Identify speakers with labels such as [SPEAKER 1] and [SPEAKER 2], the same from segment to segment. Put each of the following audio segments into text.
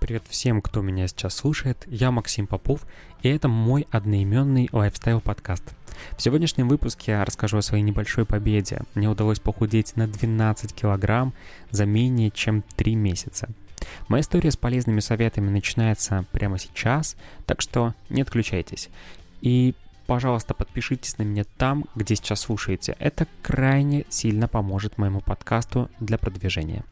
[SPEAKER 1] Привет всем, кто меня сейчас слушает. Я Максим Попов, и это мой одноименный лайфстайл-подкаст. В сегодняшнем выпуске я расскажу о своей небольшой победе. Мне удалось похудеть на 12 килограмм за менее чем 3 месяца. Моя история с полезными советами начинается прямо сейчас, так что не отключайтесь. И, пожалуйста, подпишитесь на меня там, где сейчас слушаете. Это крайне сильно поможет моему подкасту для продвижения.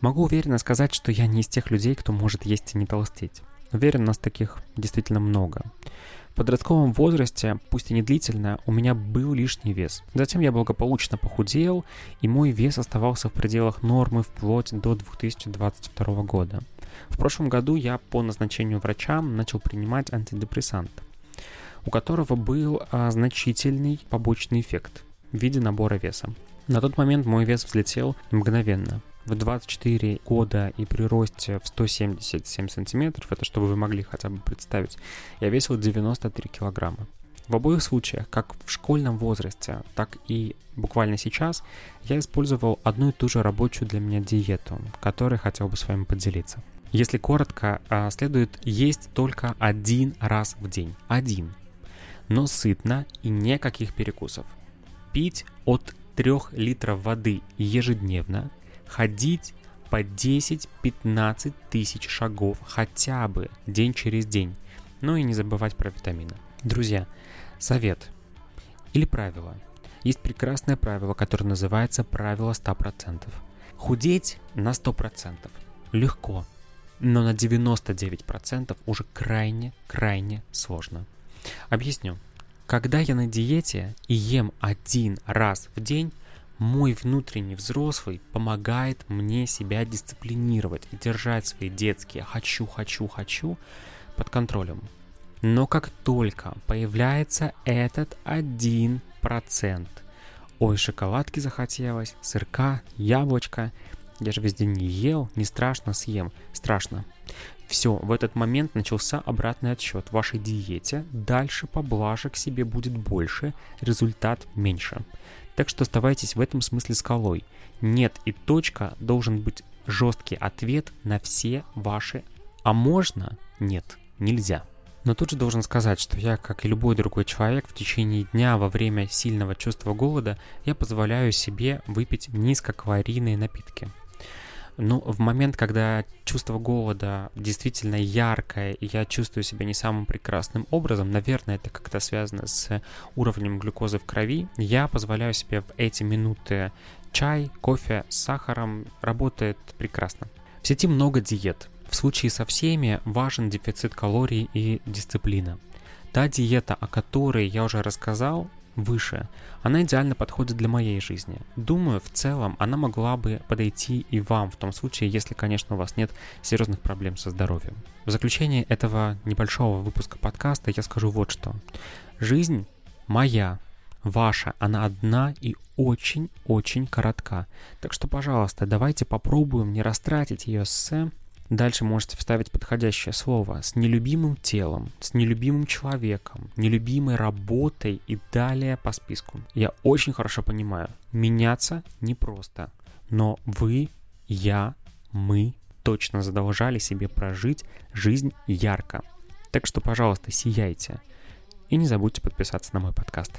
[SPEAKER 1] Могу уверенно сказать, что я не из тех людей, кто может есть и не толстеть. Уверен, нас таких действительно много. В подростковом возрасте, пусть и не длительно, у меня был лишний вес. Затем я благополучно похудел, и мой вес оставался в пределах нормы вплоть до 2022 года. В прошлом году я по назначению врача начал принимать антидепрессант, у которого был а, значительный побочный эффект в виде набора веса. На тот момент мой вес взлетел мгновенно – в 24 года и при росте в 177 сантиметров, это чтобы вы могли хотя бы представить, я весил 93 килограмма. В обоих случаях, как в школьном возрасте, так и буквально сейчас, я использовал одну и ту же рабочую для меня диету, которой хотел бы с вами поделиться. Если коротко, а, следует есть только один раз в день. Один. Но сытно и никаких перекусов. Пить от 3 литров воды ежедневно, ходить по 10-15 тысяч шагов хотя бы день через день. Ну и не забывать про витамины. Друзья, совет или правило. Есть прекрасное правило, которое называется правило 100%. Худеть на 100% легко, но на 99% уже крайне-крайне сложно. Объясню. Когда я на диете и ем один раз в день, мой внутренний взрослый помогает мне себя дисциплинировать и держать свои детские «хочу, хочу, хочу» под контролем. Но как только появляется этот один процент, ой, шоколадки захотелось, сырка, яблочко, я же весь день не ел, не страшно, съем, страшно. Все, в этот момент начался обратный отсчет в вашей диете, дальше поблажек себе будет больше, результат меньше. Так что оставайтесь в этом смысле скалой. Нет и точка должен быть жесткий ответ на все ваши «а можно?» «нет, нельзя». Но тут же должен сказать, что я, как и любой другой человек, в течение дня во время сильного чувства голода я позволяю себе выпить низкокалорийные напитки – ну, в момент, когда чувство голода действительно яркое, и я чувствую себя не самым прекрасным образом, наверное, это как-то связано с уровнем глюкозы в крови, я позволяю себе в эти минуты чай, кофе с сахаром, работает прекрасно. В сети много диет. В случае со всеми важен дефицит калорий и дисциплина. Та диета, о которой я уже рассказал, выше. Она идеально подходит для моей жизни. Думаю, в целом она могла бы подойти и вам, в том случае, если, конечно, у вас нет серьезных проблем со здоровьем. В заключение этого небольшого выпуска подкаста я скажу вот что. Жизнь моя, ваша, она одна и очень-очень коротка. Так что, пожалуйста, давайте попробуем не растратить ее с Дальше можете вставить подходящее слово с нелюбимым телом, с нелюбимым человеком, нелюбимой работой и далее по списку. Я очень хорошо понимаю, меняться непросто, но вы, я, мы точно задолжали себе прожить жизнь ярко. Так что, пожалуйста, сияйте. И не забудьте подписаться на мой подкаст.